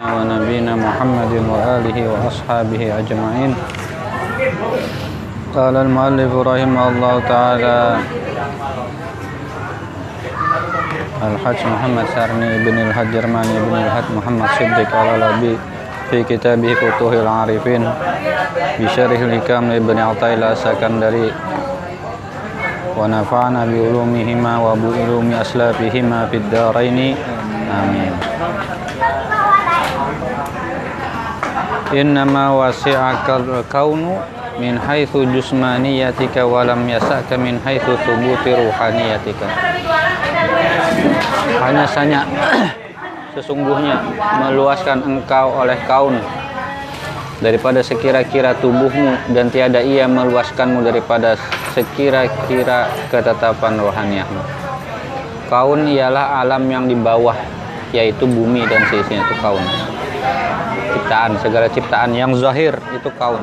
ونبينا محمد وآله وأصحابه أجمعين قال المؤلف رحمه الله تعالى الحج محمد سارني بن الحج جرماني بن الحج محمد صديق العلبي في كتابه فتوح العارفين بشرح الحكام لابن عطيل السكندري ونفعنا بعلومهما وبعلوم أسلافهما في الدارين آمين innama wasi'akal kaunu min haithu jusmaniyatika walam yasaka min haithu thubuti ruhaniyatika. Hanya sanya sesungguhnya meluaskan engkau oleh kaun daripada sekira-kira tubuhmu dan tiada ia meluaskanmu daripada sekira-kira ketetapan rohaniahmu. Kaun ialah alam yang di bawah yaitu bumi dan seisinya itu kaun ciptaan segala ciptaan yang zahir itu kaun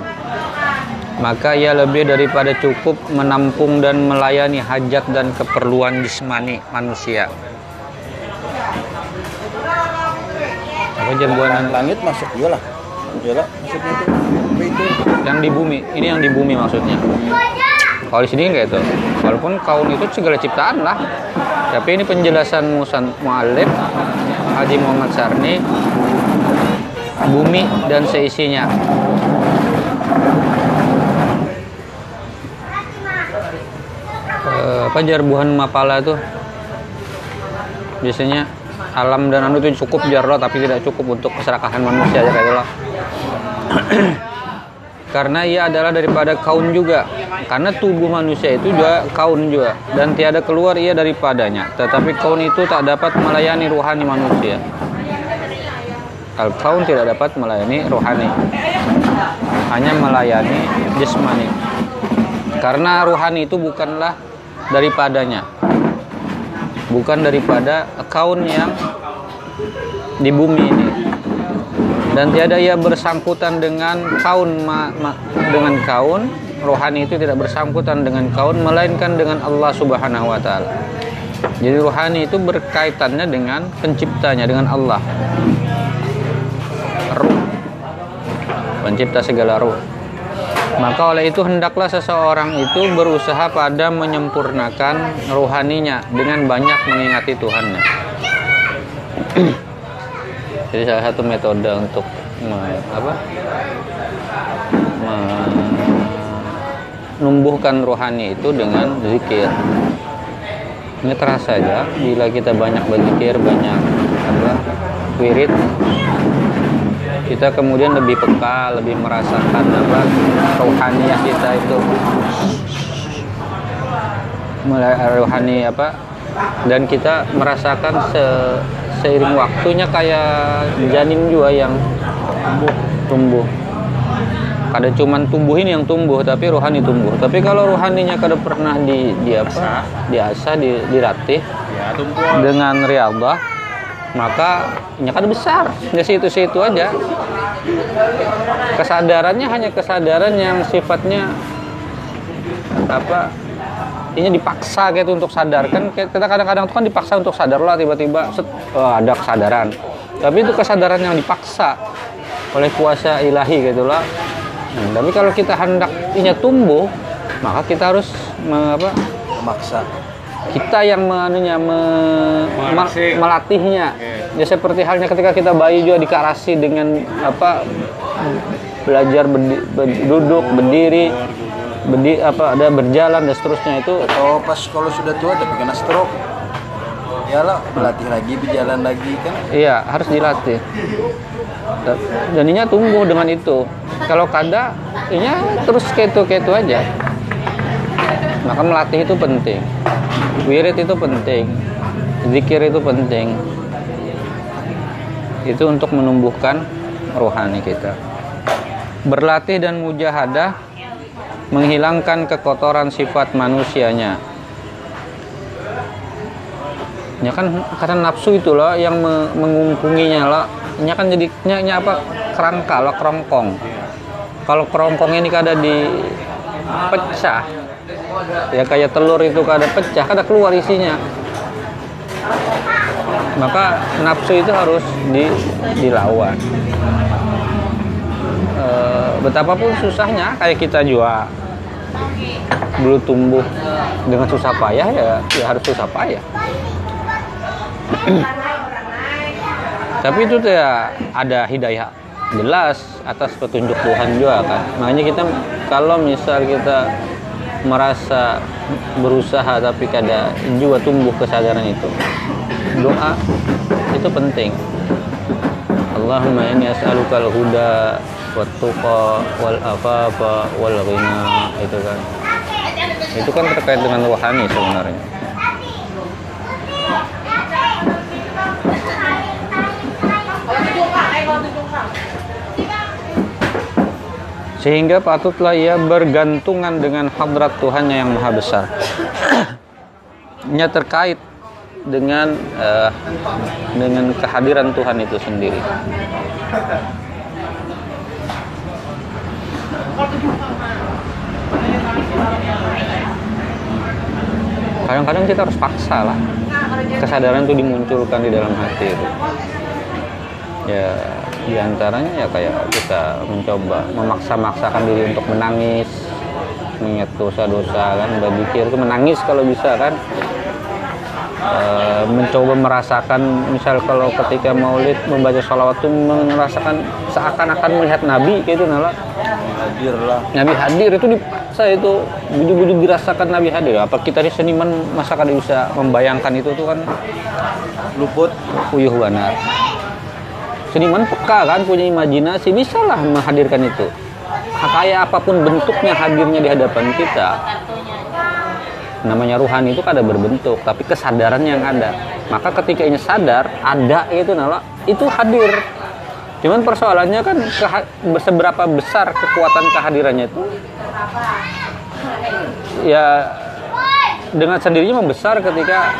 maka ia lebih daripada cukup menampung dan melayani hajat dan keperluan jismani manusia. Apa jerbuan langit? Masuk. Juga lah yang di bumi. Ini yang di bumi maksudnya. Kalau di sini enggak itu. Walaupun kaun itu segala ciptaan lah. Tapi ini penjelasan musan mualif Haji Muhammad Sarni bumi dan seisinya. Eh, apa jarbuhan mapala itu? Biasanya alam dan anu itu cukup jarlo tapi tidak cukup untuk keserakahan manusia aja kayak karena ia adalah daripada kaun juga. Karena tubuh manusia itu juga kaun juga. Dan tiada keluar ia daripadanya. Tetapi kaun itu tak dapat melayani rohani manusia al kaun tidak dapat melayani rohani hanya melayani jasmani karena rohani itu bukanlah daripadanya bukan daripada kaun yang di bumi ini dan tiada ia bersangkutan dengan kaun ma, ma, dengan kaun rohani itu tidak bersangkutan dengan kaun melainkan dengan Allah Subhanahu wa taala. Jadi rohani itu berkaitannya dengan penciptanya dengan Allah. Pencipta segala ruh. Maka oleh itu hendaklah seseorang itu berusaha pada menyempurnakan rohaninya dengan banyak mengingati Tuhannya. Jadi salah satu metode untuk apa? menumbuhkan rohani itu dengan zikir. Ini terasa aja bila kita banyak berzikir, banyak apa? wirid kita kemudian lebih peka, lebih merasakan apa rohaniah kita itu. Mulai rohani apa dan kita merasakan se seiring waktunya kayak janin juga yang tumbuh tumbuh. Kada cuman tumbuh ini yang tumbuh tapi rohani tumbuh. Tapi kalau rohaninya kada pernah di di apa diasah di, dilatih ya tumbuh. dengan riyadhah maka nya kada besar. Ya situ-situ aja. Kesadarannya hanya kesadaran yang sifatnya apa ini dipaksa gitu untuk sadar. Kan kita kadang-kadang tuh kan dipaksa untuk sadar lah tiba-tiba set, oh, ada kesadaran. Tapi itu kesadaran yang dipaksa oleh kuasa ilahi gitu lah. Hmm, tapi kalau kita hendak ini tumbuh maka kita harus me- apa, memaksa kita yang menunya me, ma- Melatih. melatihnya. Oke. ya seperti halnya ketika kita bayi juga dikarasi dengan apa belajar berdi- ber- duduk berdiri berdi, apa ada berjalan dan seterusnya itu. Oh pas kalau sudah tua tapi kena stroke ya lah berlatih lagi berjalan lagi kan? Iya harus dilatih. Ini tumbuh dengan itu. Kalau kada ini terus ketu ketu aja maka melatih itu penting. Wirid itu penting. Zikir itu penting. Itu untuk menumbuhkan rohani kita. Berlatih dan mujahadah menghilangkan kekotoran sifat manusianya. Ya kan karena nafsu itulah yang me- mengungkunginya lah. Nya kan jadi nya, nya apa? Kerangka lah kerongkong. Kalau kerongkong ini kada di pecah ya kayak telur itu kada pecah kada keluar isinya. Maka nafsu itu harus di, dilawan. E, betapapun susahnya kayak kita juga dulu tumbuh dengan susah payah ya, ya harus susah payah. Tapi itu ya ada hidayah jelas atas petunjuk Tuhan juga kan. Makanya kita kalau misal kita merasa berusaha tapi kada juga tumbuh kesadaran itu. Doa itu penting. Allahumma inni as'aluka al-huda wat tuqa wal afafa wal ghina itu kan. Itu kan terkait dengan rohani sebenarnya sehingga patutlah ia bergantungan dengan hadrat Tuhannya yang maha besar. Nya terkait dengan uh, dengan kehadiran Tuhan itu sendiri. Kadang-kadang kita harus paksa lah kesadaran itu dimunculkan di dalam hati itu. Ya di antaranya ya kayak kita mencoba memaksa-maksakan diri untuk menangis mengingat dosa-dosa kan berpikir itu menangis kalau bisa kan. E, mencoba merasakan misal kalau ketika maulid membaca sholawat itu merasakan seakan-akan melihat nabi kayak itu nala hadir lah. Nabi hadir itu dipaksa itu. Bujuk-bujuk dirasakan nabi hadir. Apa kita di seniman masa kada bisa membayangkan itu tuh kan? Luput. Uyuh benar seniman peka kan punya imajinasi bisalah menghadirkan itu. Kayak apa pun bentuknya hadirnya di hadapan kita. Namanya ruhani itu kada berbentuk tapi kesadaran yang ada. Maka ketika ini sadar ada itu nala itu hadir. Cuman persoalannya kan seberapa besar kekuatan kehadirannya itu? Ya dengan sendirinya membesar ketika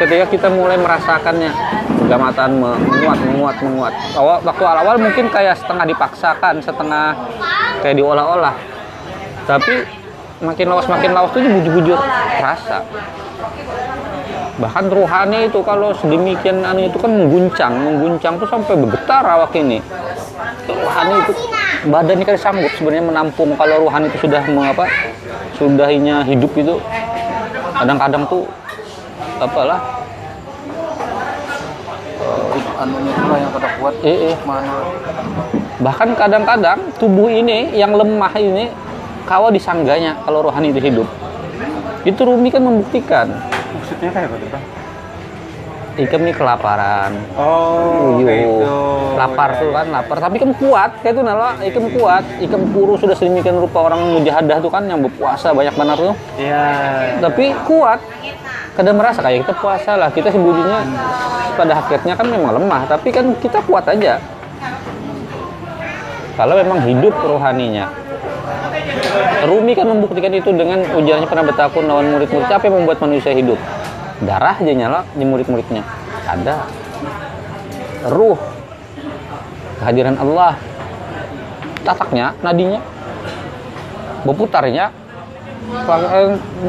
ketika kita mulai merasakannya gamatan menguat menguat menguat. Awal waktu awal mungkin kayak setengah dipaksakan setengah kayak diolah-olah. Tapi makin lawas makin lawas tuh bujur-bujur rasa bahkan ruhani itu kalau sedemikian anu itu kan mengguncang mengguncang tuh sampai bergetar awak ini. Ruhani itu badannya kan sanggup sebenarnya menampung. Kalau ruhani itu sudah mengapa sudahinya hidup itu kadang-kadang tuh apalah anunya itulah yang pada kuat eh, eh. mana bahkan kadang-kadang tubuh ini yang lemah ini kawa disangganya kalau rohani itu hidup itu Rumi kan membuktikan maksudnya kayak apa bang Ikem nih kelaparan. Oh, Uyuh. gitu. Lapar Iya, tuh iya. kan, lapar. Tapi ikem kuat, kayak itu nala. Ikem kuat, ikem kurus sudah sedemikian rupa orang mujahadah tuh kan yang berpuasa banyak benar tuh. Iya. Tapi kuat. Kadang merasa kayak kita puasa lah. Kita sembunyinya pada hakikatnya kan memang lemah, tapi kan kita kuat aja. Kalau memang hidup rohaninya. Rumi kan membuktikan itu dengan ujarnya pernah bertakun lawan murid-murid. Apa yang membuat manusia hidup? Darah aja nyala di murid-muridnya. Ada. Ruh. Kehadiran Allah. Tataknya nadinya. Berputarnya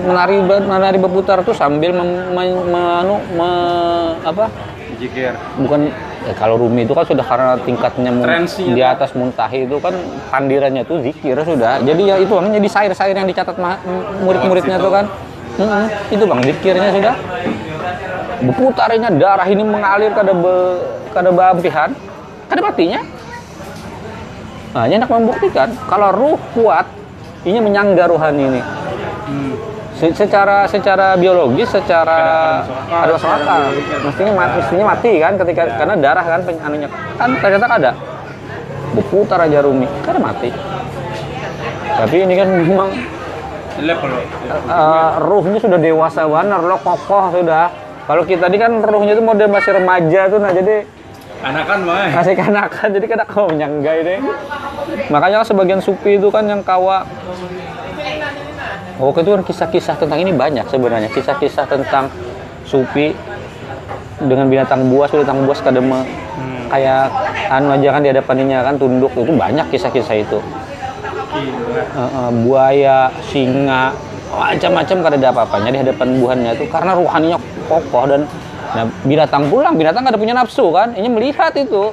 menari menari berputar tuh sambil mem, me- menu, me- apa? Jikir. bukan eh, kalau Rumi itu kan sudah karena tingkatnya Trensinya di atas muntahi itu kan pandirannya tuh zikir sudah. Jadi ya itu bang jadi sair-sair yang dicatat murid-muridnya tuh kan. Mm-mm, itu bang zikirnya sudah. Berputarnya darah ini mengalir kada be kada beampihan kada matinya nah ini enak membuktikan kalau ruh kuat ini menyangga rohani ini. Se- secara secara biologis secara ada masuk akal mestinya mati mestinya mati kan ketika karena darah kan anunya. Kan ternyata ada. Berputar aja rumi kan mati. Tapi ini kan memang Level. eh, ruhnya sudah dewasa benar lo kokoh sudah. Kalau kita ini kan ruhnya itu model masih remaja tuh nah jadi Anakan mah. masih kanakan jadi kadang kau menyangga ini. Makanya sebagian supi itu kan yang kawa Oh, itu kan kisah-kisah tentang ini banyak sebenarnya. Kisah-kisah tentang supi dengan binatang buas, binatang buas kadang me- Hmm. kayak anu aja kan di hadapannya kan tunduk itu banyak kisah-kisah itu. Eh, eh, buaya, singa, macam-macam kada ada apa-apanya di hadapan buhannya itu karena ruhaninya kokoh dan Nah, binatang pulang, binatang nggak ada punya nafsu kan? Ini melihat itu.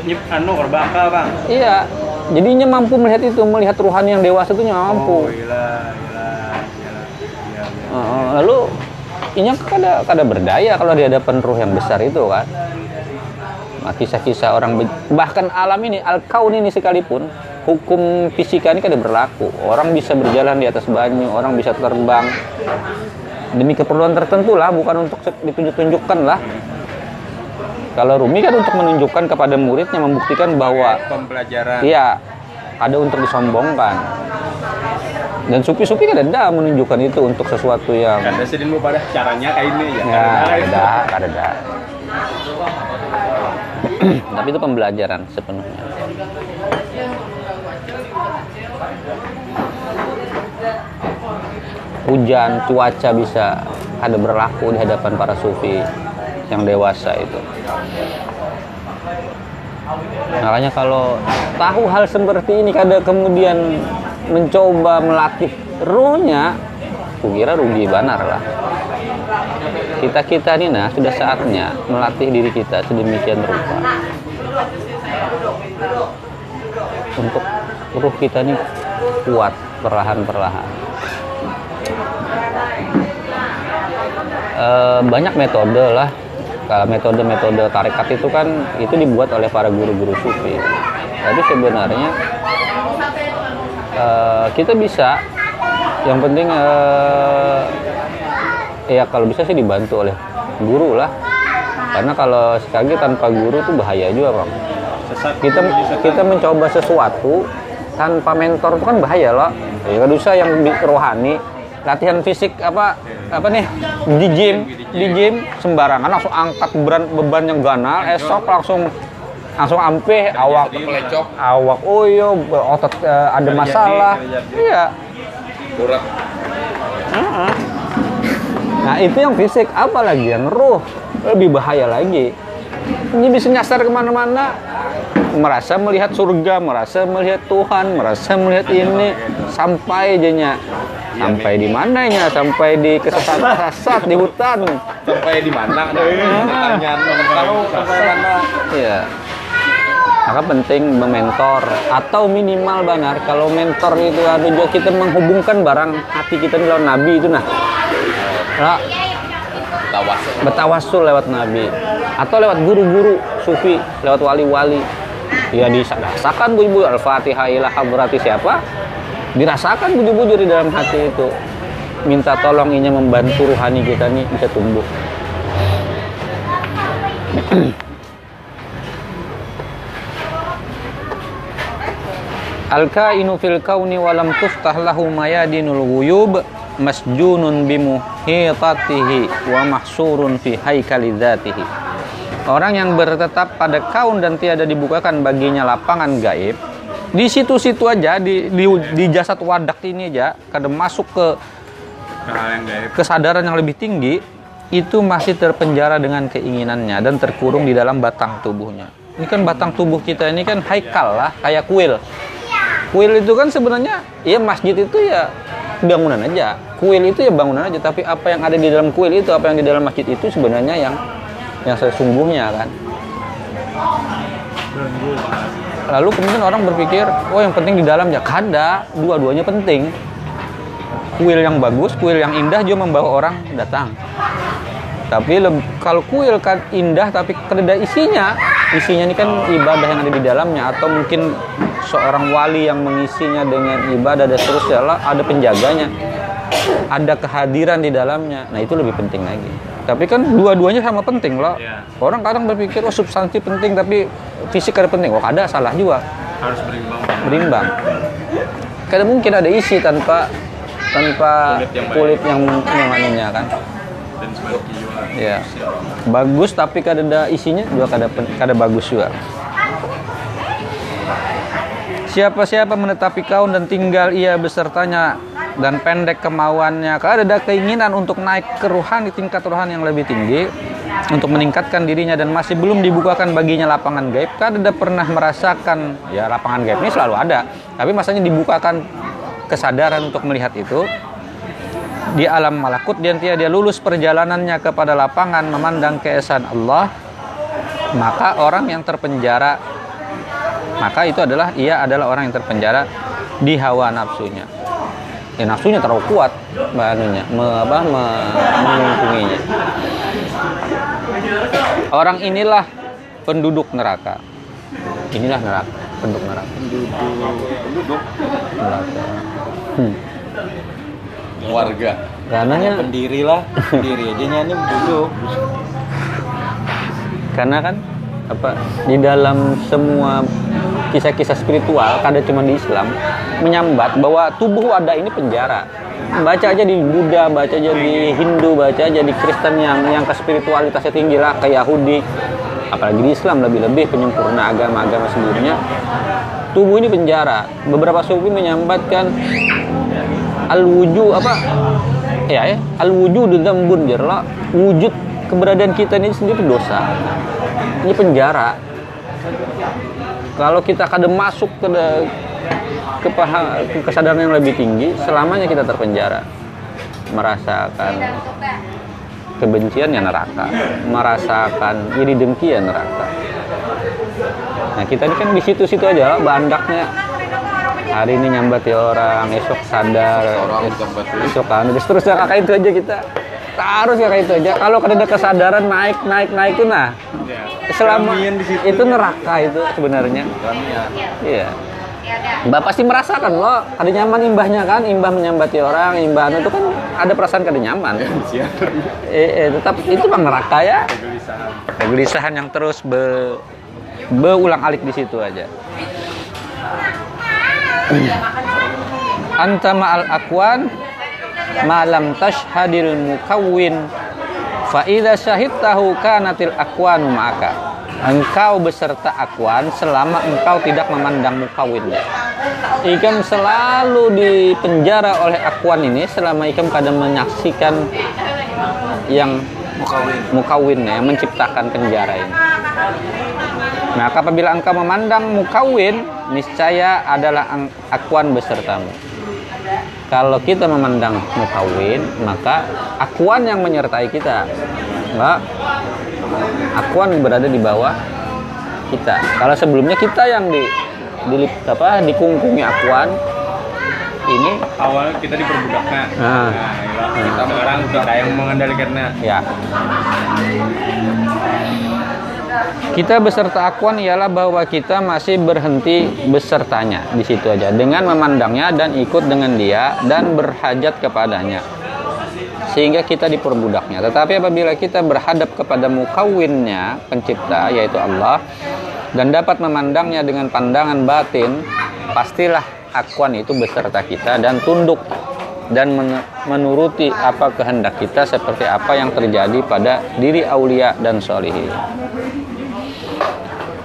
Ini anu bang. Iya. Jadinya mampu melihat itu, melihat rohani yang dewasa itu mampu. Oh gila, gila. Iya, iya. Heeh, lalu inya kada kada berdaya kalau di hadapan ruh yang besar itu kan. Nah, kisah-kisah orang bahkan alam ini al kaun ini sekalipun hukum fisika ini kada berlaku. Orang bisa berjalan di atas banyu, orang bisa terbang demi keperluan tertentu lah, bukan untuk ditunjuk-tunjukkan lah. Kalau Rumi kan untuk menunjukkan kepada muridnya membuktikan bahwa Pembelajaran. Iya, ada untuk disombongkan. Dan supi-supi kan ada menunjukkan itu untuk sesuatu yang Kada sedin pada caranya kayak ini ya. ya ada, ada. Tapi itu pembelajaran sepenuhnya. Hujan, cuaca bisa ada berlaku di hadapan para sufi yang dewasa itu. Makanya kalau tahu hal seperti ini kada kemudian mencoba melatih ruhnya, kukira rugi benar lah. Kita kita ini nah sudah saatnya melatih diri kita sedemikian rupa untuk ruh kita ini kuat perlahan-perlahan. Eh, banyak metode lah metode-metode tarekat itu kan itu dibuat oleh para guru-guru sufi. Tapi sebenarnya eh, kita bisa. Yang penting eh, ya kalau bisa sih dibantu oleh guru lah. Karena kalau sekali tanpa guru tuh bahaya juga bang. Kita kita mencoba sesuatu tanpa mentor itu kan bahaya loh. Ya usah yang rohani. Latihan fisik apa apa nih? Di gym di gym sembarangan langsung angkat beban beban yang ganal esok langsung langsung ampe awak awak oh iya otot eh, ada masalah. iya. Heeh. Nah itu yang fisik, apalagi yang ruh. Lebih bahaya lagi. Ini bisa nyasar ke mana-mana, merasa melihat surga, merasa melihat Tuhan, merasa melihat ini sampai jadinya sampai di mananya, sampai di kesesat di hutan. Sampai di mana? Ada pertanyaan tahu sampai mana? Iya. Maka penting mementor atau minimal banar kalau mentor itu ada juga kita menghubungkan barang hati kita ini lawan Nabi itu nah. Nah, Tawas. bertawasul lewat Nabi atau lewat guru-guru sufi lewat wali-wali ya dirasakan bujur al-fatihah ilah berarti siapa? Dirasakan bujur-bujur di dalam hati itu. Minta tolong inya membantu ruhani kita nih bisa tumbuh. Al-kainu fil kauni walam tuftah lahu mayadinul ghuyub masjunun bimuhitatihi wa mahsurun fi haikali dzatihi. Orang yang bertetap pada kaun dan tiada dibukakan baginya lapangan gaib, di situ-situ aja di, di, di jasad wadak ini aja kadang masuk ke Ke hal yang gaib. kesadaran yang lebih tinggi itu masih terpenjara dengan keinginannya dan terkurung di dalam batang tubuhnya. Ini kan batang tubuh kita ini kan haikal lah, kayak kuil. Kuil itu kan sebenarnya ya masjid itu ya bangunan aja. Kuil itu ya bangunan aja, tapi apa yang ada di dalam kuil itu, apa yang di dalam masjid itu sebenarnya yang yang sesungguhnya kan. Lalu kemudian orang berpikir, oh yang penting di dalam ya kada, dua-duanya penting kuil yang bagus, kuil yang indah juga membawa orang datang. Tapi kalau kuil kan indah tapi kada isinya, isinya ini kan ibadah yang ada di dalamnya atau mungkin seorang wali yang mengisinya dengan ibadah dan seterusnya ada penjaganya. Ada kehadiran di dalamnya. Nah, itu lebih penting lagi. Tapi kan dua-duanya sama penting loh. Iya. Orang kadang berpikir oh substansi penting tapi fisik ada penting. Oh, ada salah juga Harus berimbang. berimbang. Karena mungkin ada isi tanpa tanpa Kulit yang kulit yang yang anunya kan. Dan. Ya. Bagus tapi kada ada isinya juga kada pen- kada bagus juga. Siapa-siapa menetapi kaun dan tinggal ia besertanya dan pendek kemauannya, kada ada keinginan untuk naik ke rohani tingkat rohani yang lebih tinggi untuk meningkatkan dirinya dan masih belum dibukakan baginya lapangan gaib, ada pernah merasakan ya lapangan gaib ini selalu ada, tapi masanya dibukakan kesadaran untuk melihat itu di alam malakut dan dia dia lulus perjalanannya kepada lapangan memandang keesaan Allah maka orang yang terpenjara maka itu adalah ia adalah orang yang terpenjara di hawa nafsunya ya, nafsunya terlalu kuat bahannya me, apa, me, mengungkunginya orang inilah penduduk neraka. Inilah neraka penduduk neraka. Penduduk. Neraka. Hmm. warga. Karenanya pendiri lah pendiri aja nyanyi penduduk. Karena kan apa di dalam semua kisah-kisah spiritual kada cuma di Islam menyambat bahwa tubuh ada ini penjara. Baca aja di Buddha baca aja di Hindu baca aja di Kristen yang yang ke spiritualitasnya tinggi lah ke Yahudi. Apalagi di Islam lebih-lebih penyempurna agama-agama sebelumnya. Tubuh ini penjara. Beberapa sufi menyambatkan al wujud apa? Ya ya al wujud dzambun jarla wujud keberadaan kita ini sendiri dosa. Ini penjara kalau kita kadang masuk ke de- ke, paha- ke kesadaran yang lebih tinggi selamanya kita terpenjara. Merasakan kebencian ya neraka. Merasakan iri dengki ya neraka. Nah kita ini kan di situ-situ aja lah bandaknya. Hari ini nyambati orang esok sadar Orang es- nyambati. esok kan terus terus kakak itu aja kita harus kakak itu aja kalau ada kesadaran naik naik naik itu nah selama Keramaian di situ. itu neraka itu sebenarnya Ramian. iya Mbak pasti merasakan loh, ada nyaman imbahnya kan, imbah menyambati orang, imbah itu kan ada perasaan kada nyaman. Siap. Eh, eh, tetap itu bang neraka ya. Kegelisahan. Kegelisahan yang terus be, berulang alik di situ aja. Anta ma'al akwan malam tashhadil mukawwin fa idza syahidtahu kanatil akwanu ma'aka. Engkau beserta akwan selama engkau tidak memandang mukawinnya. Ikam selalu dipenjara oleh akwan ini selama ikam kadang menyaksikan yang Mukawin. mukawinnya yang menciptakan penjara ini. Maka apabila engkau memandang mukawin, niscaya adalah akuan besertamu. Kalau kita memandang mukawin, maka akuan yang menyertai kita. Enggak. Akuan berada di bawah kita. Kalau sebelumnya kita yang di, di apa dikungkungi akuan, ini Awal kita diperbudaknya. Nah. Nah, iya. sekarang kita yang mengendalikannya. Ya. Kita beserta akuan ialah bahwa kita masih berhenti besertanya di situ aja dengan memandangnya dan ikut dengan dia dan berhajat kepadanya sehingga kita diperbudaknya. Tetapi apabila kita berhadap kepada mukawinnya pencipta yaitu Allah dan dapat memandangnya dengan pandangan batin, pastilah akuan itu beserta kita dan tunduk dan men- menuruti apa kehendak kita seperti apa yang terjadi pada diri aulia dan solihin.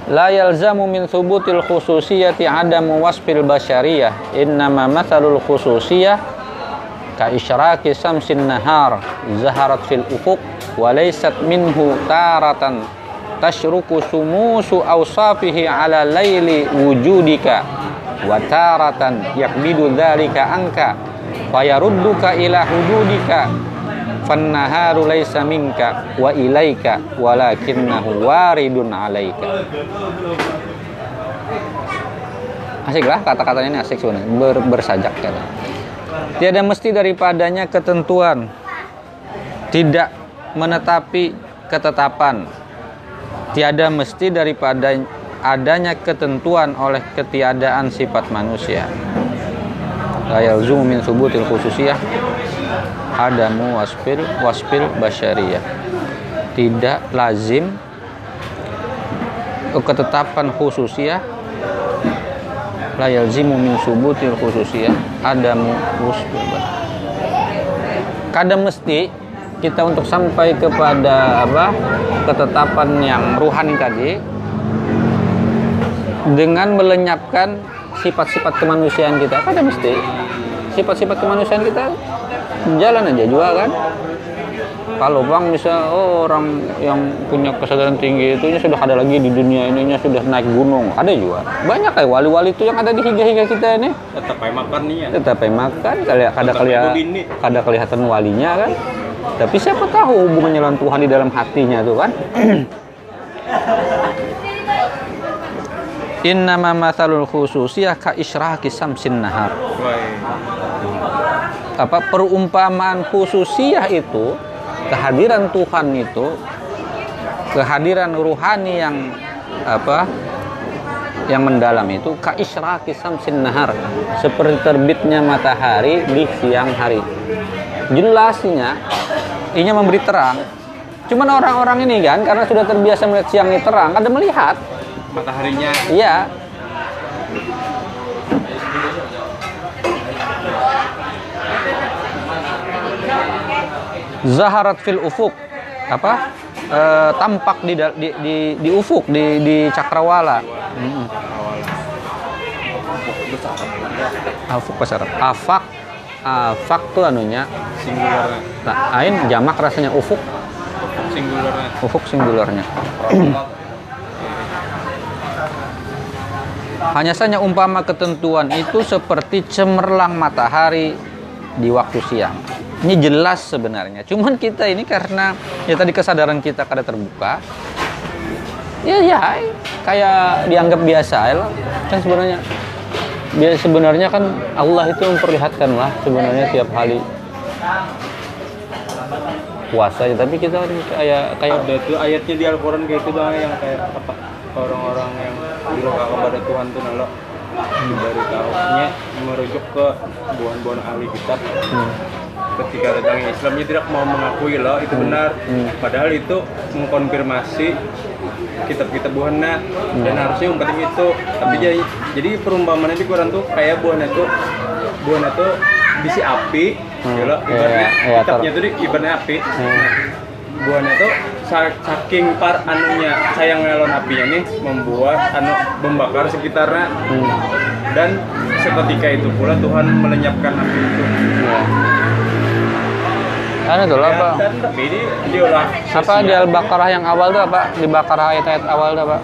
La yalzamu min thubutil khususiyati adamu wasfil basyariyah innama mathalul khususiyah ka isyraki samsin nahar zaharat fil ufuq wa laysat minhu taratan tashruku sumusu awsafihi ala layli wujudika wa taratan yakbidu dhalika anka fayarudduka ila hududika fannaharu laysa minka wa ilaika walakinnahu waridun alaika. Asik lah kata-katanya ini asik sebenarnya. Ber, bersajak kata tiada mesti daripadanya ketentuan. Tidak menetapi ketetapan. Tiada mesti daripada adanya ketentuan oleh ketiadaan sifat manusia. La yalzumu min subutil khususiyah adamu wasfil wasfil basyariyah tidak lazim ketetapan khususiyah. La yalzimu min subutil khususiyah. Adamu basyariyah kadang mesti kita untuk sampai kepada apa? Ketetapan yang ruhani tadi dengan melenyapkan sifat-sifat kemanusiaan kita. Pada mesti sifat-sifat kemanusiaan kita jalan aja juga kan Kalau bang misal oh, orang yang punya kesadaran tinggi itu sudah ada lagi di dunia ininya sudah naik gunung. Ada juga. Banyak kayak wali-wali itu yang ada di higa-higa kita ini. Tetap aja makan nih ya. Tetap makan, kali kada Tetap kelihatan, kada kelihatan walinya kan. Tapi siapa tahu hubungannya dengan Tuhan di dalam hatinya tuh kan. Innama mathalul khususiyah ka isyraki samsin nahar. Apa perumpamaan khususiyah itu kehadiran Tuhan itu kehadiran ruhani yang apa yang mendalam itu ka isyraqi samsin nahar seperti terbitnya matahari di siang hari. Jelasnya ini memberi terang. Cuman orang-orang ini kan karena sudah terbiasa melihat siang ini terang ada melihat. Mataharinya. Iya Zaharat fil ufuk apa Eh, tampak di, di di di ufuk di di cakrawala Mm-mm. afuk bahasa Arab afak afak tuh anunya singularnya. nah, ain jamak rasanya ufuk Singularnya. ufuk singularnya Hanya saja umpama ketentuan itu seperti cemerlang matahari di waktu siang. Ini jelas sebenarnya. Cuman kita ini karena ya tadi kesadaran kita kada terbuka. Ya ya kayak dianggap biasa aja lah. Kan sebenarnya dia sebenarnya kan Allah itu memperlihatkan lah sebenarnya tiap hari puasa ya tapi kita kayak kayak Ada tuh ayatnya di Al-Quran kayak itu bang yang kayak apa orang-orang yang durhaka kepada Tuhan tuh nalo dari tahunya merujuk ke buah-buah ahli kitab ketika datang Islamnya tidak mau mengakui loh itu benar. Padahal itu mengkonfirmasi kitab-kitab buahnya dan harusnya penting itu tapi jadi jadi perumpamaannya di Quran tuh kayak buahnya tuh buahnya tuh bisi api Hmm, gitu loh. ibaratnya iya, kitabnya ter- tuh ibaratnya api. Hmm. buahnya tuh sa- saking par anunya sayang ngelon apinya nih membuat anu membakar sekitarnya. Hmm. dan seketika itu pula Tuhan melenyapkan api itu. Ya. Anu tuh lah, diolah Apa di Al-Baqarah yang awal tuh apa? Di Baqarah ayat-ayat awal tuh apa?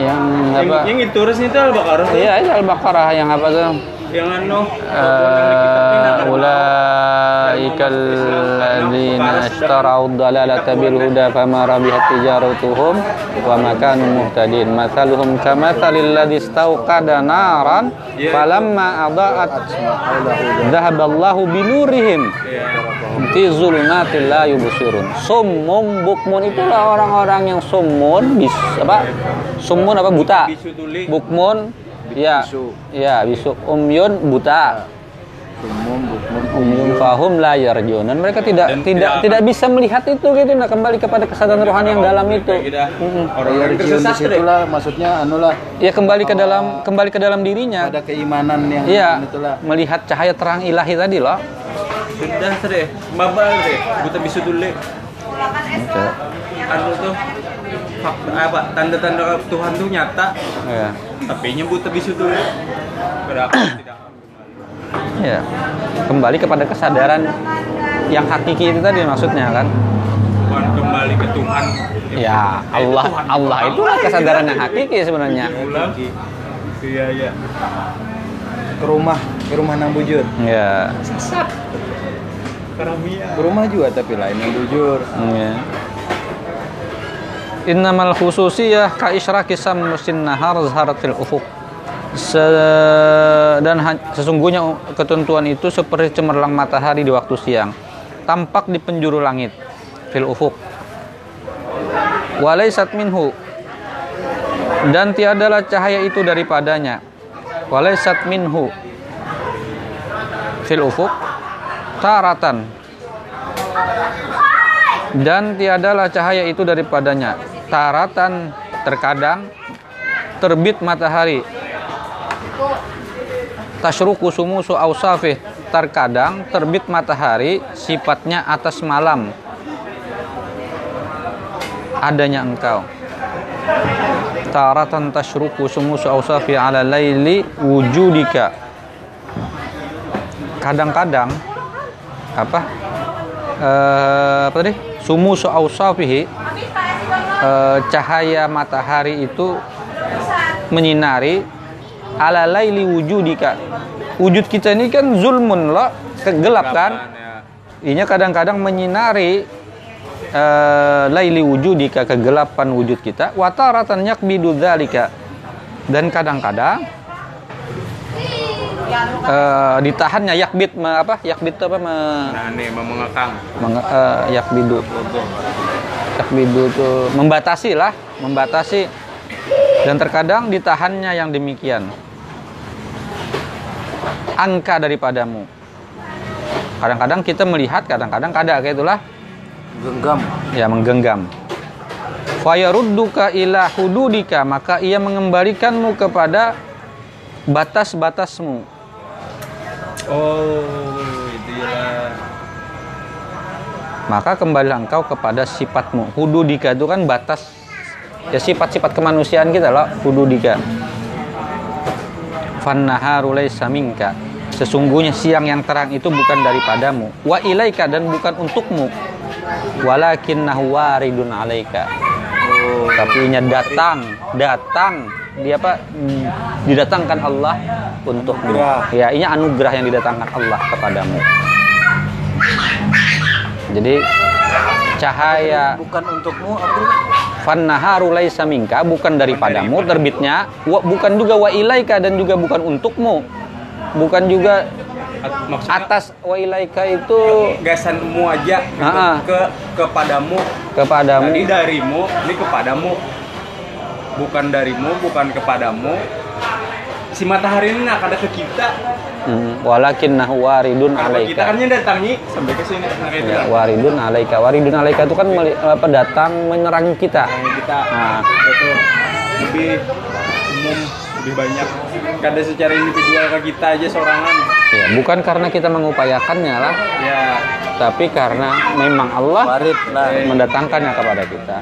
Yang yang, apa? yang itu resmi itu Al-Baqarah tuh. Iya, itu Al-Baqarah yang apa tuh? Yang anu Eh, Ulaika alladzina ishtarau ad-dalalata bil huda fama rabihat tijaratuhum wa ma kanu muhtadin. Mathaluhum kamathalil ladzi istauqada naran falamma adaa'at dhahaballahu binurihim fi zulumatil la yubsirun. Summun bukmun itulah orang-orang yang summun bis apa? Summun apa buta? Bukmun ya Bisu. ya bisu. Umyun buta. Umum, bukmun, umyun fahum la yarjun. Dan mereka tidak Dan tidak tidak tidak bisa melihat itu gitu nah kembali kepada kesadaran rohani yang dalam itu. orang Iya, yang Rijiun di tersesat situ deh lah, maksudnya anu lah, ya kembali ke dalam kembali ke dalam dirinya. ada keimanan yang iya itulah. melihat cahaya terang ilahi tadi loh. Sudah deh babal deh buta bisu tuli anu tuh fakta apa tanda-tanda Tuhan tuh nyata. Ya tapi nya buta bisu tuli berapa tidak ya kembali kepada kesadaran yang hakiki itu tadi maksudnya kan? Tuhan kembali ke Tuhan. Ya Allah Allah itulah kesadaran yang hakiki sebenarnya. Ulang iya. Iya Ke rumah, ke rumah nang bujur. ya sesat. Karamia Ke rumah juga tapi lain yang bujur. Ya. Innamal khususiyah ka isyraki samsin nahar zaharatil ufuk. Se- dan sesungguhnya ketentuan itu seperti cemerlang matahari di waktu siang, tampak di penjuru langit fil ufuk. Walaisat minhu dan tiadalah cahaya itu daripadanya. Walaisat minhu fil ufuk taratan dan tiadalah cahaya itu daripadanya taratan terkadang terbit matahari. Tasyruku sumusu ausafih terkadang terbit matahari sifatnya atas malam. Adanya engkau. Taratan tasyruku sumusu ausafi ala laili wujudika. Kadang-kadang apa? Eh, apa tadi? Sumu sausafihi eh, cahaya matahari itu menyinari ala laili wujudika. Wujud kita ini kan zulmun lo gelap kan? Ya. Inya kadang-kadang menyinari eh, laili wujudika kegelapan wujud kita. Wataratan yakbidu dzalika. Dan kadang-kadang eh, ditahannya yakbid me- apa? Yakbid itu apa me- nah nih mengekang. Menge- eh, yakbidu yakbidu itu. Membatasi lah membatasi. Dan terkadang ditahannya yang demikian. Angka daripadamu. Kadang-kadang kita melihat kadang-kadang kada kayak itulah. Genggam. Ya menggenggam. Fayarudduka ila hududika maka ia mengembalikanmu kepada batas-batasmu. Oh maka kembalilah engkau kepada sifatmu. Hududika itu kan batas ya sifat-sifat kemanusiaan kita loh hududika fannaharu laisa minka. Sesungguhnya siang yang terang itu bukan daripadamu. Wa ilaika dan bukan untukmu. Walakinnahu waridun alaika. Tapi nya datang datang. Dia apa? Didatangkan Allah untukmu. Ya ini anugerah yang didatangkan Allah kepadamu jadi cahaya bukan untukmu fannaharu laisa minka bukan daripadamu terbitnya wa, bukan juga wa ilaika dan juga bukan untukmu. Bukan juga maksudnya? atas wa ilaika itu gasanmu aja gitu, ke kepadamu. Kepadamu. Tadi darimu ini kepadamu. Bukan darimu bukan kepadamu. Si matahari ini nak ada ke kita Hmm, walakinnahu waridun kalau kita kan alaika yang datangi sampai ke sini nah itu ya, waridun alaika. Waridun alaika itu kan meli- apa datang menyerang kita. Kita. Nah. betul. Lebih umum lebih banyak. Kada secara individual ke kita aja seorangan ya bukan karena kita mengupayakannya lah. Ya. Tapi karena memang Allah warid lah. Mendatangkannya kepada kita.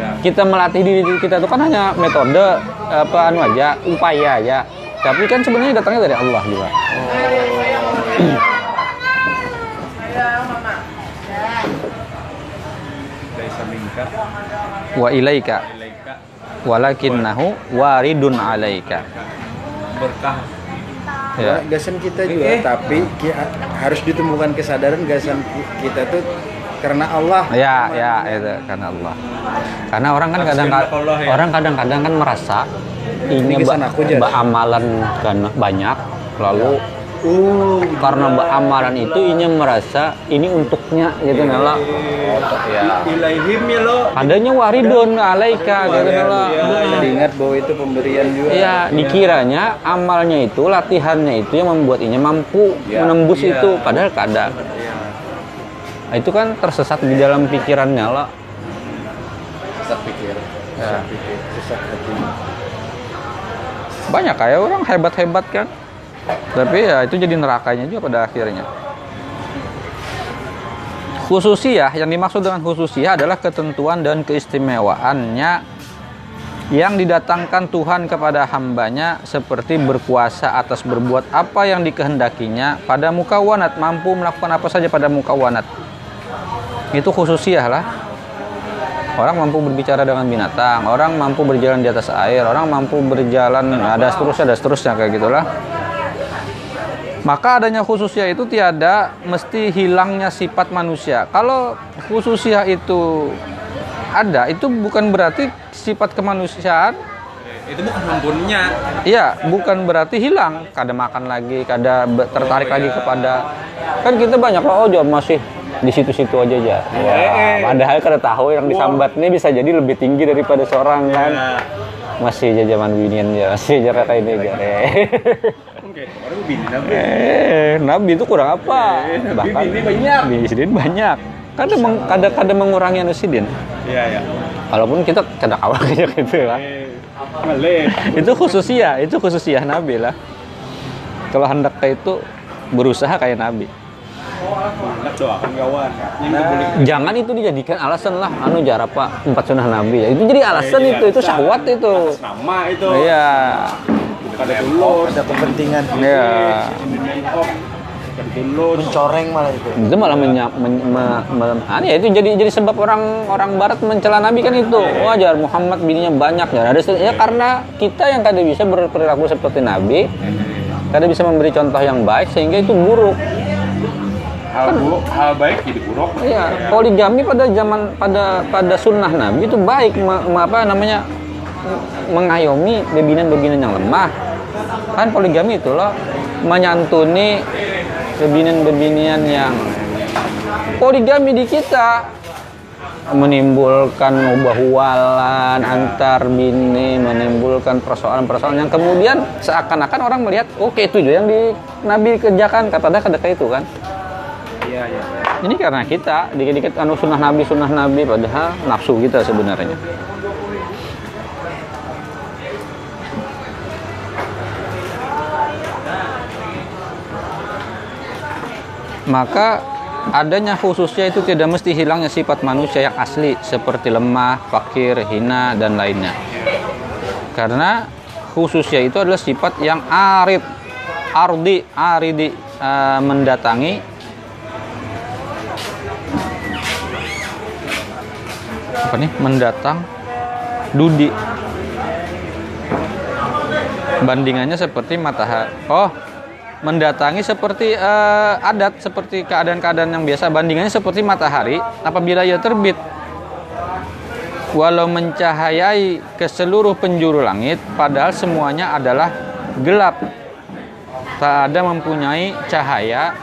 Ya. kita melatih diri kita itu kan hanya metode apa anu aja upaya aja tapi kan sebenarnya datangnya dari Allah juga. Wa ilaika. Walakinnahu waridun alaika. Berkah. Ya. Gasan kita juga Eh. tapi ki- harus ditemukan kesadaran gasan ki- kita tuh karena Allah. Ya ya itu karena Allah. Karena orang kan kadang Allah, ya. orang kadang-kadang kan merasa ini Ini Jas. amalan kan banyak lalu uh karena amalan itu inya merasa ini untuknya gitu nala ya. Ilaihim ya lo adanya waridun alaika gitu nala jadi ingat bahwa itu pemberian juga. Iya, dikiranya amalnya itu, latihannya itu yang membuat inya mampu Ya, menembus iya. itu, padahal kada. Nah, itu kan tersesat di dalam pikirannya lah. sesat pikir Ya. sesat pikir sesat Banyak kayak orang hebat-hebat kan. Tapi ya itu jadi nerakanya juga pada akhirnya. Khususiyah, yang dimaksud dengan khususiyah adalah ketentuan dan keistimewaannya yang didatangkan Tuhan kepada hambanya seperti berkuasa atas berbuat apa yang dikehendakinya pada mukawanat mampu melakukan apa saja pada mukawanat itu khususiyah lah. Orang mampu berbicara dengan binatang orang mampu berjalan di atas air orang mampu berjalan ada seterusnya ada seterusnya kayak gitulah. Maka adanya khususiyah itu tiada mesti hilangnya sifat manusia. Kalau khususiyah itu ada itu bukan berarti sifat kemanusiaan. Itu bukan mampunya Iya, bukan berarti hilang. Kada makan lagi, kada tertarik Oh, lagi iya. kepada kan kita banyak loh oh masih di situ-situ aja aja. Eh. padahal kada tahu yang disambat ini bisa jadi lebih tinggi daripada seorang kan. ya Masih aja zaman binian ya, masih aja kayak ini ya. oke orang bini nabi Eh, Nabi itu kurang apa? Nabi Bahkan bini banyak. Bini banyak. Kada meng, kada kada mengurangi anu sidin. iya ya Walaupun kita kada kalah kayak gitu lah. itu khususia itu khususia Nabi lah kalau hendak kayak itu berusaha kayak Nabi nak doakan kawan. Yang boleh. Jangan itu dijadikan alasan lah. Anu jar apa empat sunnah Nabi ya. Itu jadi alasan Eh, itu. Iya, itu bisa. syahwat itu. Nama itu. Iya. Kada tulus. ada kepentingan. Iya. Tertulus. mencoreng malah itu. Itu malah menya, men, me- me- ah, ya itu jadi jadi sebab orang orang barat mencela nabi kan itu. Wajar Muhammad bininya banyak ya. Ada ya karena kita yang kada bisa berperilaku seperti nabi kada bisa memberi contoh yang baik sehingga itu buruk Hal buruk, hal baik jadi buruk. Iya, poligami pada zaman pada pada sunnah Nabi itu baik, me- me- apa namanya mengayomi bebinan-bebinan yang lemah. Kan poligami itu loh menyantuni bebinan-bebinan yang poligami di kita menimbulkan ubah-uwalan antar bini, menimbulkan persoalan-persoalan yang kemudian seakan-akan orang melihat oke itu juga yang di Nabi kerjakan kata ada kata itu kan. Ini karena kita dikit-dikit anu sunnah nabi sunnah nabi padahal nafsu kita sebenarnya. Maka adanya khususnya itu tidak mesti hilangnya sifat manusia yang asli seperti lemah, fakir, hina dan lainnya. Karena khususnya itu adalah sifat yang arid, ardi, aridi eh, mendatangi apa nih? Mendatang dudi. Bandingannya seperti matahari. Oh mendatangi seperti eh, adat seperti keadaan-keadaan yang biasa. Bandingannya seperti matahari apabila ia terbit. Walau mencahayai ke seluruh penjuru langit padahal semuanya adalah gelap. Tak ada mempunyai cahaya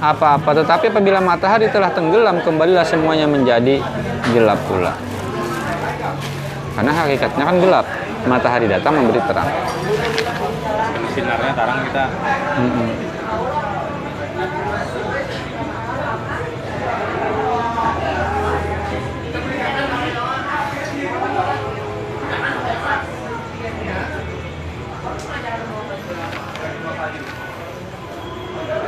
apa-apa. Tetapi apabila matahari telah tenggelam kembalilah semuanya menjadi gelap pula. Karena hakikatnya kan gelap. Matahari datang memberi terang. Sinarnya tarang kita. Mm-mm.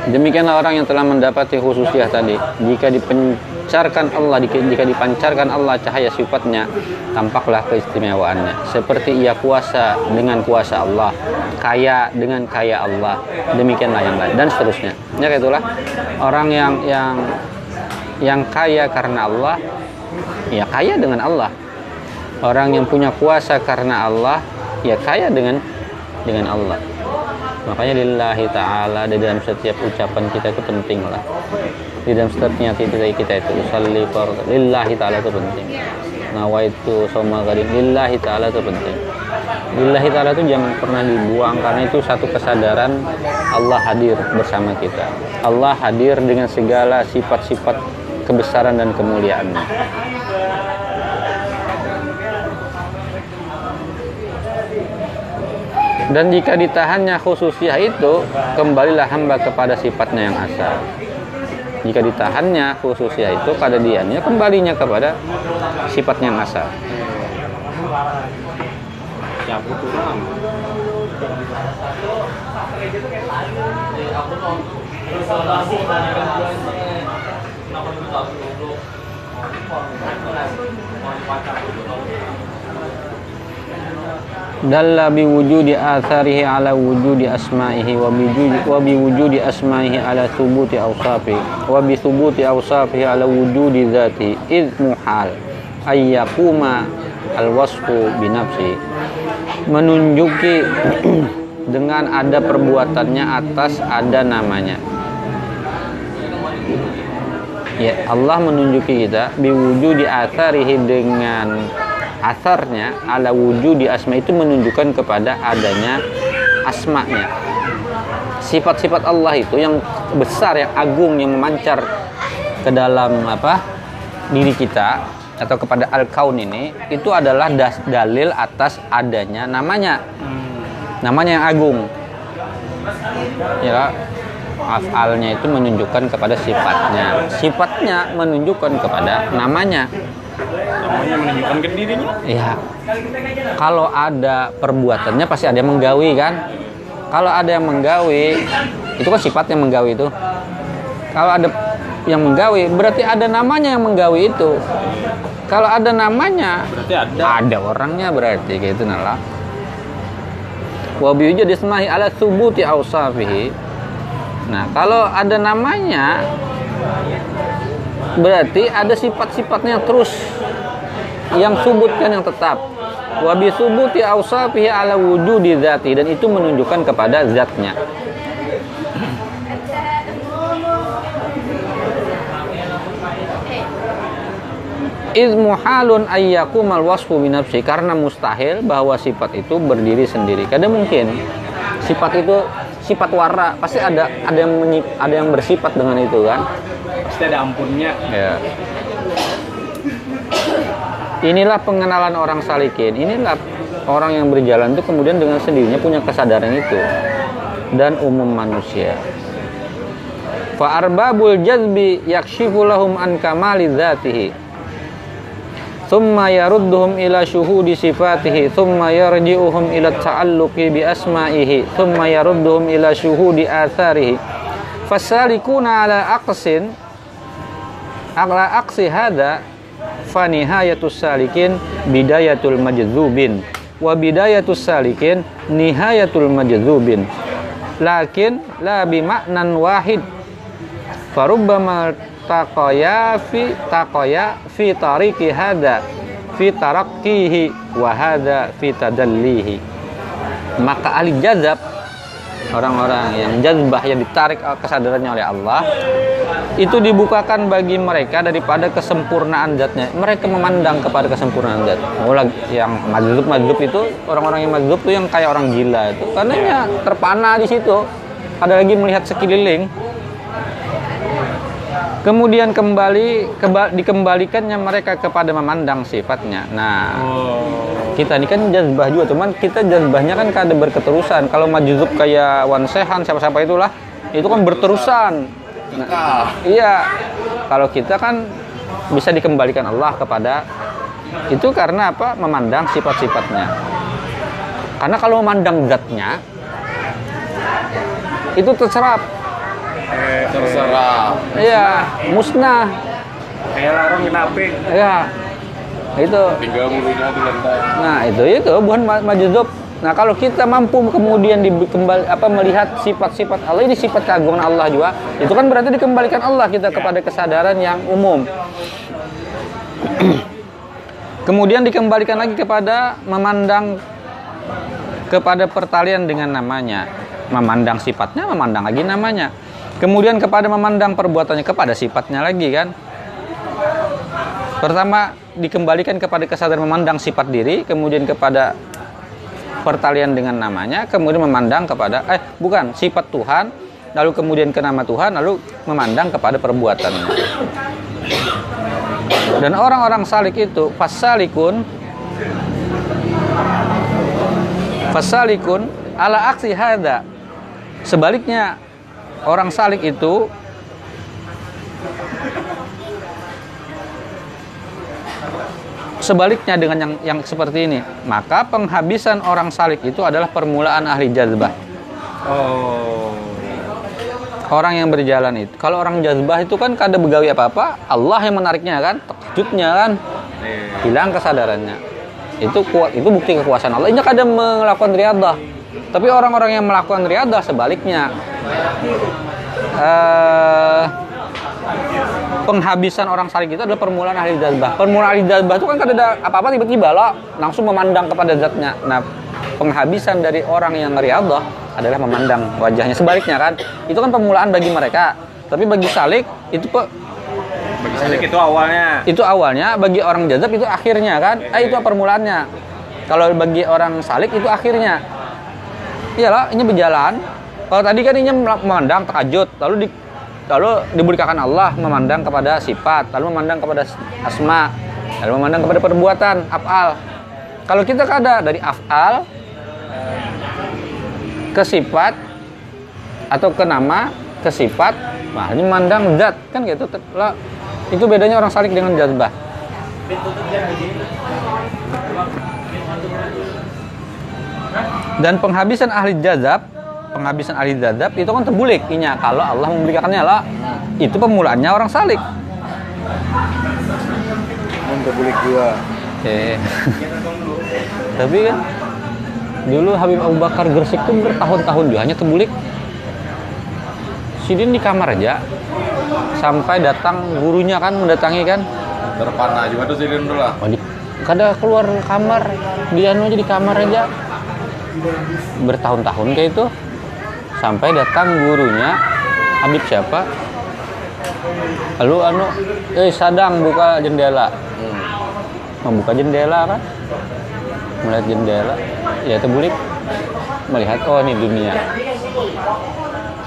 Demikianlah orang yang telah mendapati khususiah tadi. Jika dipancarkan Allah, jika jika dipancarkan Allah cahaya sifatnya, tampaklah keistimewaannya. Seperti ia kuasa dengan kuasa Allah, kaya dengan kaya Allah. Demikianlah yang lain dan seterusnya. Ya itulah orang yang yang yang kaya karena Allah, ya kaya dengan Allah. Orang yang punya kuasa karena Allah, ya kaya dengan dengan Allah. Makanya lillahi ta'ala di dalam setiap ucapan kita itu penting lah. Di dalam setiap niat kita, itu usalli fard lillahi ta'ala itu penting. Nawaitu soma gadim lillahi ta'ala itu penting. Lillahi ta'ala itu jangan pernah dibuang karena itu satu kesadaran Allah hadir bersama kita. Allah hadir dengan segala sifat-sifat kebesaran dan kemuliaannya. Dan jika ditahannya khususiah itu, kembalilah hamba kepada sifatnya yang asal. Jika ditahannya khususiah itu pada dianya, kembalinya kepada sifatnya yang asal. cabut dalla biwujudi atharihi ala wujudi asma'ihi wa biwujudi wa biwujudi asma'ihi ala thubuti awsafi wa bi thubuti awsafihi ala wujudi dzati id muhal ay yaquma al wasfu bi nafsi. Menunjuki dengan ada perbuatannya atas ada namanya. Ya Allah menunjuki kita biwujudi atharihi dengan asarnya ala wujud di asma itu menunjukkan kepada adanya asmanya. Sifat-sifat Allah itu yang besar yang agung yang memancar ke dalam apa diri kita atau kepada al kaun ini itu adalah das, dalil atas adanya namanya. Namanya yang agung. Ya afalnya itu menunjukkan kepada sifatnya. Sifatnya menunjukkan kepada namanya Namanya menunjukkan ke dirinya. Ya, kalau ada perbuatannya pasti ada yang menggawi kan. Kalau ada yang menggawi, itu kan sifatnya menggawi itu. Kalau ada yang menggawi, berarti ada namanya yang menggawi itu. Kalau ada namanya, Berarti ada. ada orangnya berarti kayak itu nala. Wa biwujud ismahi ala subuti awsafihi Nah, kalau ada namanya berarti ada sifat-sifatnya terus yang subutkan yang tetap. Wa bi subuti awsafihi ala wujudi dzati dan itu menunjukkan kepada zatnya. Iz muhalun ayyakumal wasfu binafsi karena mustahil bahwa sifat itu berdiri sendiri. Kadang mungkin sifat itu sifat warna pasti ada ada yang menyip- ada yang bersifat dengan itu kan. Pasti ada ampunnya. Ya. Inilah pengenalan orang salikin. Inilah orang yang berjalan itu kemudian dengan sendirinya punya kesadaran itu dan umum manusia. Fa arbabul jazbi yakshifu lahum an kamali dzatihi. Thumma yarudduhum ila syuhudi sifatihi Thumma yarji'uhum ila ta'alluqi bi asma'ihi Thumma yarudduhum ila syuhudi atharihi Fasalikuna ala aqsin Ala aqsi hada Fanihayatus salikin Bidayatul majzubin Wa bidayatus salikin Nihayatul majzubin Lakin la bimaknan wahid. Farubbama taqaya fi taqaya fi tariqi hada fi tarakkihi wa hada fi tadallihi. Maka ahli jazab orang-orang yang jazbah yang ditarik kesadarannya oleh Allah itu dibukakan bagi mereka daripada kesempurnaan zatnya. Mereka memandang kepada kesempurnaan zat. Mulai yang majzub itu orang-orang yang majzub itu yang kayak orang gila itu. Karena ya terpana di situ. Ada lagi melihat sekeliling Kemudian kembali keba, dikembalikannya mereka kepada memandang sifatnya. Nah, Oh. kita ini kan jazbah juga, cuman kita jazbahnya kan kada berketerusan. Kalau majzub kayak Wan Sehan siapa-siapa itulah, itu kan berterusan. Nah, iya. Kalau kita kan bisa dikembalikan Allah kepada itu karena apa? Memandang sifat-sifatnya. Karena kalau memandang zatnya itu terserap. Eh, Terserah. Iya, musnah. kayak larang kenapa? Ya, itu. Tinggal di lantai. Nah itu itu bukan ma- majzub. Nah kalau kita mampu kemudian di, kembali apa melihat sifat-sifat Allah ini sifat keagungan Allah juga, itu kan berarti dikembalikan Allah kita kepada kesadaran yang umum. kemudian dikembalikan lagi kepada memandang kepada pertalian dengan namanya, memandang sifatnya, memandang lagi namanya. Kemudian kepada memandang perbuatannya kepada sifatnya lagi kan. Pertama dikembalikan kepada kesadaran memandang sifat diri, kemudian kepada pertalian dengan namanya, kemudian memandang kepada eh bukan sifat Tuhan, lalu kemudian ke nama Tuhan, lalu memandang kepada perbuatannya. Dan orang-orang salik itu fasalikun fasalikun ala aksi hada. Sebaliknya orang salik itu sebaliknya dengan yang yang seperti ini. Maka penghabisan orang salik itu adalah permulaan ahli jazbah. Oh. orang yang berjalan itu. Kalau orang jazbah itu kan kada begawi apa apa Allah yang menariknya kan terkejutnya kan. Eh. hilang kesadarannya. Itu kuat itu bukti kekuasaan Allah. Ini kadang melakukan riadah tapi orang-orang yang melakukan riadah sebaliknya. Eh penghabisan orang salik itu adalah permulaan ahli jazbah. Permulaan ahli jazbah itu kan kada ada apa-apa tiba-tiba lah langsung memandang kepada zatnya. Nah penghabisan dari orang yang riadah adalah memandang wajahnya sebaliknya kan. Itu kan permulaan bagi mereka. Tapi bagi salik itu pe- Bagi salik itu awalnya. itu awalnya bagi orang jazab itu akhirnya kan. Eh itu permulaannya. Kalau bagi orang salik itu akhirnya iyalah ini berjalan. Kalau tadi kan ini memandang takajud lalu di lalu diberitakan Allah memandang kepada sifat lalu memandang kepada asma lalu memandang kepada perbuatan afal. Kalau kita kada dari afal ke sifat atau ke nama ke sifat nah ini memandang zat kan gitu. Lah itu bedanya orang salik dengan jazbah dan penghabisan ahli jazab penghabisan ahli jazab itu kan terbulik inya kalau Allah memberikannya lah itu pemulaannya orang salik Untuk bulik gua. Oke. tapi kan dulu Habib Abu Bakar Gresik itu bertahun-tahun juga hanya terbulik Sidin di kamar aja sampai datang gurunya kan mendatangi kan Terpana juga tuh sidin dulu lah. Oh, kada keluar kamar dia aja di kamar aja bertahun-tahun kayak itu sampai datang gurunya Habib siapa? Lalu anu eh sadang buka jendela. Membuka jendela kan? Melihat jendela ya terbulik. Melihat oh ini dunia.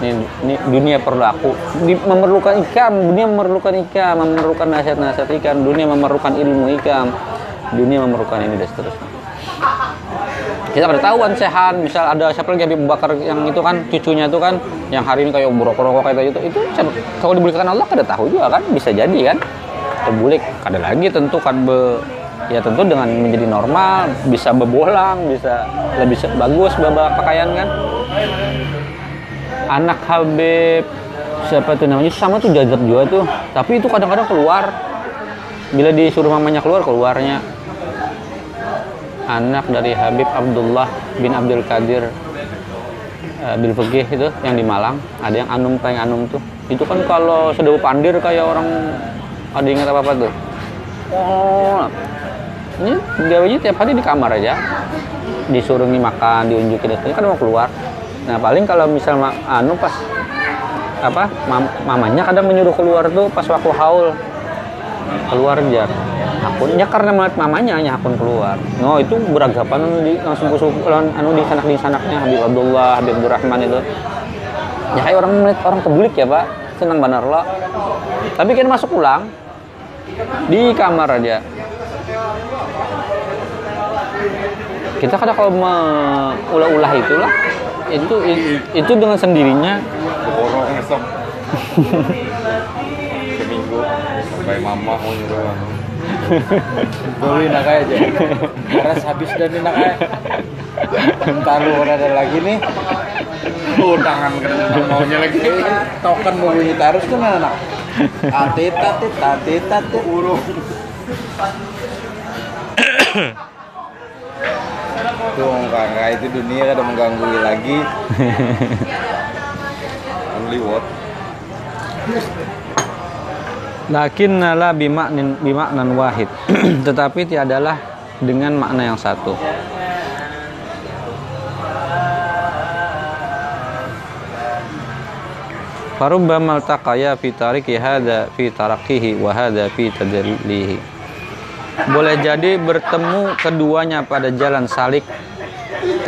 Ini, ini dunia perlu aku. Di- memerlukan ikan dunia memerlukan ikan memerlukan nasihat-nasihat ikan dunia memerlukan ilmu ikan dunia memerlukan ini dan seterusnya kita pada tahuan sehan misal ada siapa lagi Habib Bakar yang itu kan cucunya itu kan yang hari ini kayak berokok-rokok kayak itu itu siapa- kalau diberikan Allah kada tahu juga kan bisa jadi kan. Terbulik kada lagi tentu kan be ya tentu dengan menjadi normal bisa bebolang bisa lebih bagus bawa pakaian kan. Anak Habib siapa tuh namanya sama tuh jajab juga tuh. Tapi itu kadang-kadang keluar. Bila disuruh mamanya keluar keluarnya anak dari Habib Abdullah bin Abdul Qadir eh, bin Fegih itu yang di Malang. Ada yang anum pengen anum tuh. Itu kan kalau sudah pandir kayak orang ada ingat apa apa tuh? Oh ini gawanya tiap hari di kamar aja. Disuruh makan diunjukin itu kan mau keluar. Nah paling kalau misal ma- anu pas apa mam- mamanya kadang menyuruh keluar tuh pas waktu haul keluar aja akunnya karena melihat mamanya hanya akun keluar. No itu beragapan di langsung kusuk anu di sanak di sanaknya Habib Abdullah Habib Abdurrahman itu. Ya kayak orang melihat orang kebulik ya pak. Senang benar lo tapi kan masuk ulang di kamar aja. Kita kadang kalau mengulah-ulah itulah itu itu dengan sendirinya sampai mama mau nyuruh anu. Dulu nak aja. Beres habis dan nak aja. Entar lu ada lagi nih. Oh, tangan kena maunya lagi. Token mau bunyi tarus tuh anak. Atit atit atit atit urung. Tuh kakak itu dunia kada mengganggu lagi. Only what? Lakin la bimaknin bimaknan wahid. Tetapi tiadalah dengan makna yang satu. Farubbama altaqaya fi tariki hadha fi tarakihi wa hadha fi tadallihi. Boleh jadi bertemu keduanya pada jalan salik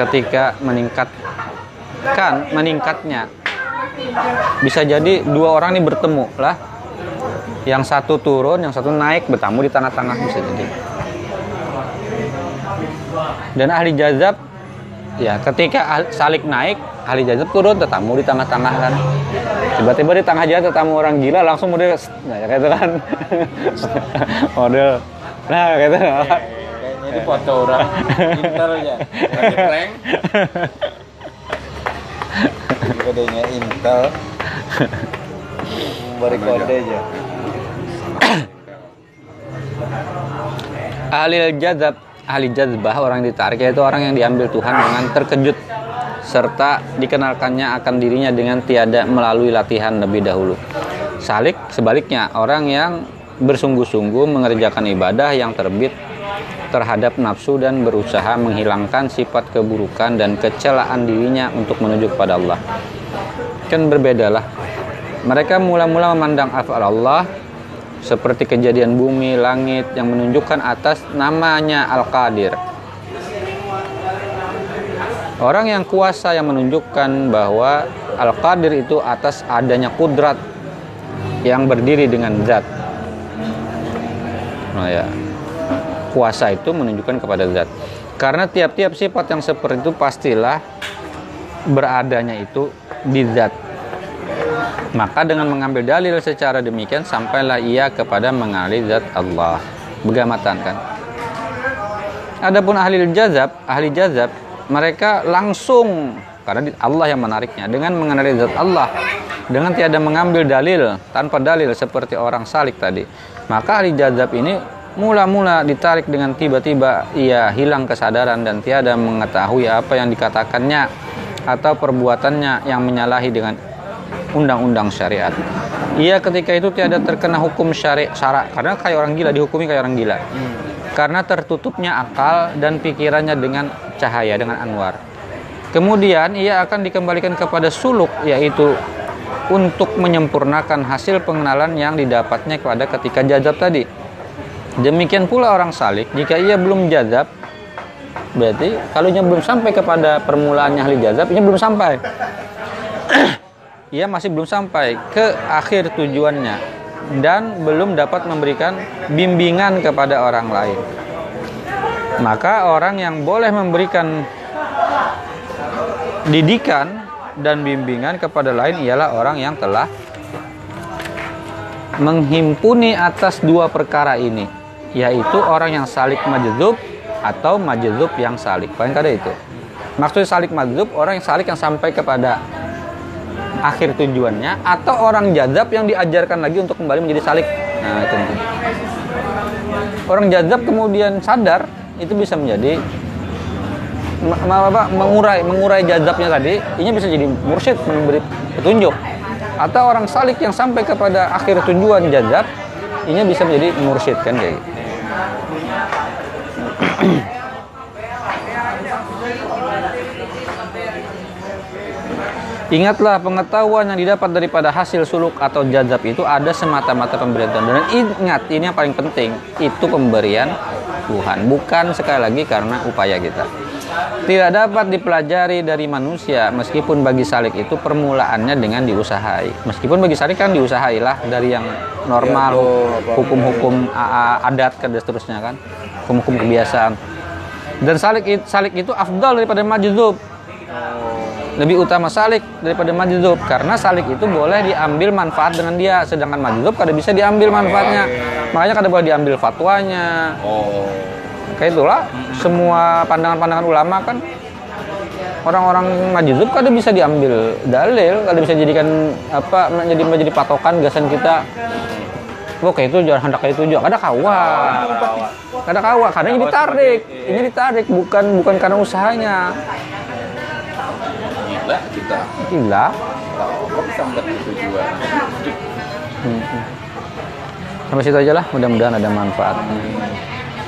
ketika meningkatkan meningkatnya. Bisa jadi dua orang ini bertemu lah yang satu turun, yang satu naik, bertamu di tengah-tengah bisa jadi. Dan ahli jazab, ya ketika salik naik, ahli jazab turun, tetamu di tengah-tengah kan. Tiba-tiba di tengah jalan tetamu orang gila, langsung model, nah ya kayak itu kan. model, nah kayak itu. Kayaknya itu foto orang Intel aja. Lagi prank. Kodenya Intel. Beri kode aja. ahli jazab ahli jazbah orang ditarik yaitu orang yang diambil Tuhan dengan terkejut serta dikenalkannya akan dirinya dengan tiada melalui latihan lebih dahulu. Salik sebaliknya orang yang bersungguh-sungguh mengerjakan ibadah yang terbit terhadap nafsu dan berusaha menghilangkan sifat keburukan dan kecelaan dirinya untuk menuju kepada Allah. Kan berbedalah. Mereka mula-mula memandang afal Allah seperti kejadian bumi, langit yang menunjukkan atas namanya Al-Qadir. Orang yang kuasa yang menunjukkan bahwa Al-Qadir itu atas adanya kudrat yang berdiri dengan zat. Nah ya, kuasa itu menunjukkan kepada zat. Karena tiap-tiap sifat yang seperti itu pastilah beradanya itu di zat. Maka dengan mengambil dalil secara demikian sampailah ia kepada mengali zat Allah. Begamatan kan. Adapun ahli jazab, ahli jazab mereka langsung karena Allah yang menariknya dengan mengenali zat Allah dengan tiada mengambil dalil tanpa dalil seperti orang salik tadi. Maka ahli jazab ini mula-mula ditarik dengan tiba-tiba ia hilang kesadaran dan tiada mengetahui apa yang dikatakannya atau perbuatannya yang menyalahi dengan undang-undang syariat. Ia ketika itu tiada terkena hukum syari syarak karena kayak orang gila dihukumi kayak orang gila. Karena tertutupnya akal dan pikirannya dengan cahaya dengan anwar. Kemudian ia akan dikembalikan kepada suluk yaitu untuk menyempurnakan hasil pengenalan yang didapatnya kepada ketika jazab tadi. Demikian pula orang salik jika ia belum jazab berarti kalau belum sampai kepada permulaannya ahli jazab ini belum sampai. Ia masih belum sampai ke akhir tujuannya dan belum dapat memberikan bimbingan kepada orang lain. Maka orang yang boleh memberikan didikan dan bimbingan kepada lain ialah orang yang telah menghimpuni atas dua perkara ini yaitu orang yang salik majzub atau majzub yang salik paling kada itu maksudnya salik majzub orang yang salik yang sampai kepada akhir tujuannya atau orang jazab yang diajarkan lagi untuk kembali menjadi salik nah itu orang jazab kemudian sadar itu bisa menjadi apa, mengurai mengurai jazabnya tadi ini bisa jadi mursyid memberi petunjuk. Atau orang salik yang sampai kepada akhir tujuan jazab ini bisa menjadi mursyid kan kayak gitu. Ingatlah pengetahuan yang didapat daripada hasil suluk atau jazab itu ada semata-mata pemberian Tuhan. Dan ingat, ini yang paling penting, itu pemberian Tuhan. Bukan sekali lagi karena upaya kita. Tidak dapat dipelajari dari manusia, meskipun bagi salik itu permulaannya dengan diusahai. Meskipun bagi salik kan diusahailah dari yang normal, hukum-hukum adat dan seterusnya kan. Hukum-hukum kebiasaan. Dan salik, salik itu afdal daripada majzub lebih utama salik daripada majzub karena salik itu boleh diambil manfaat dengan dia sedangkan majzub kada bisa diambil manfaatnya. Makanya kada boleh diambil fatwanya. Oh. kayak itulah semua pandangan-pandangan ulama kan orang-orang majzub kada bisa diambil dalil kada bisa jadikan apa menjadi menjadi patokan gasan kita. Oh kayak itu jangan hendak kayak itu juga. Kada kawa kada kawa karena ini ditarik. ini ditarik bukan bukan karena usahanya Gila kita. gila Kok bisa mendapat tujuan? Hmm. Sampai situ aja lah, mudah-mudahan ada manfaatnya.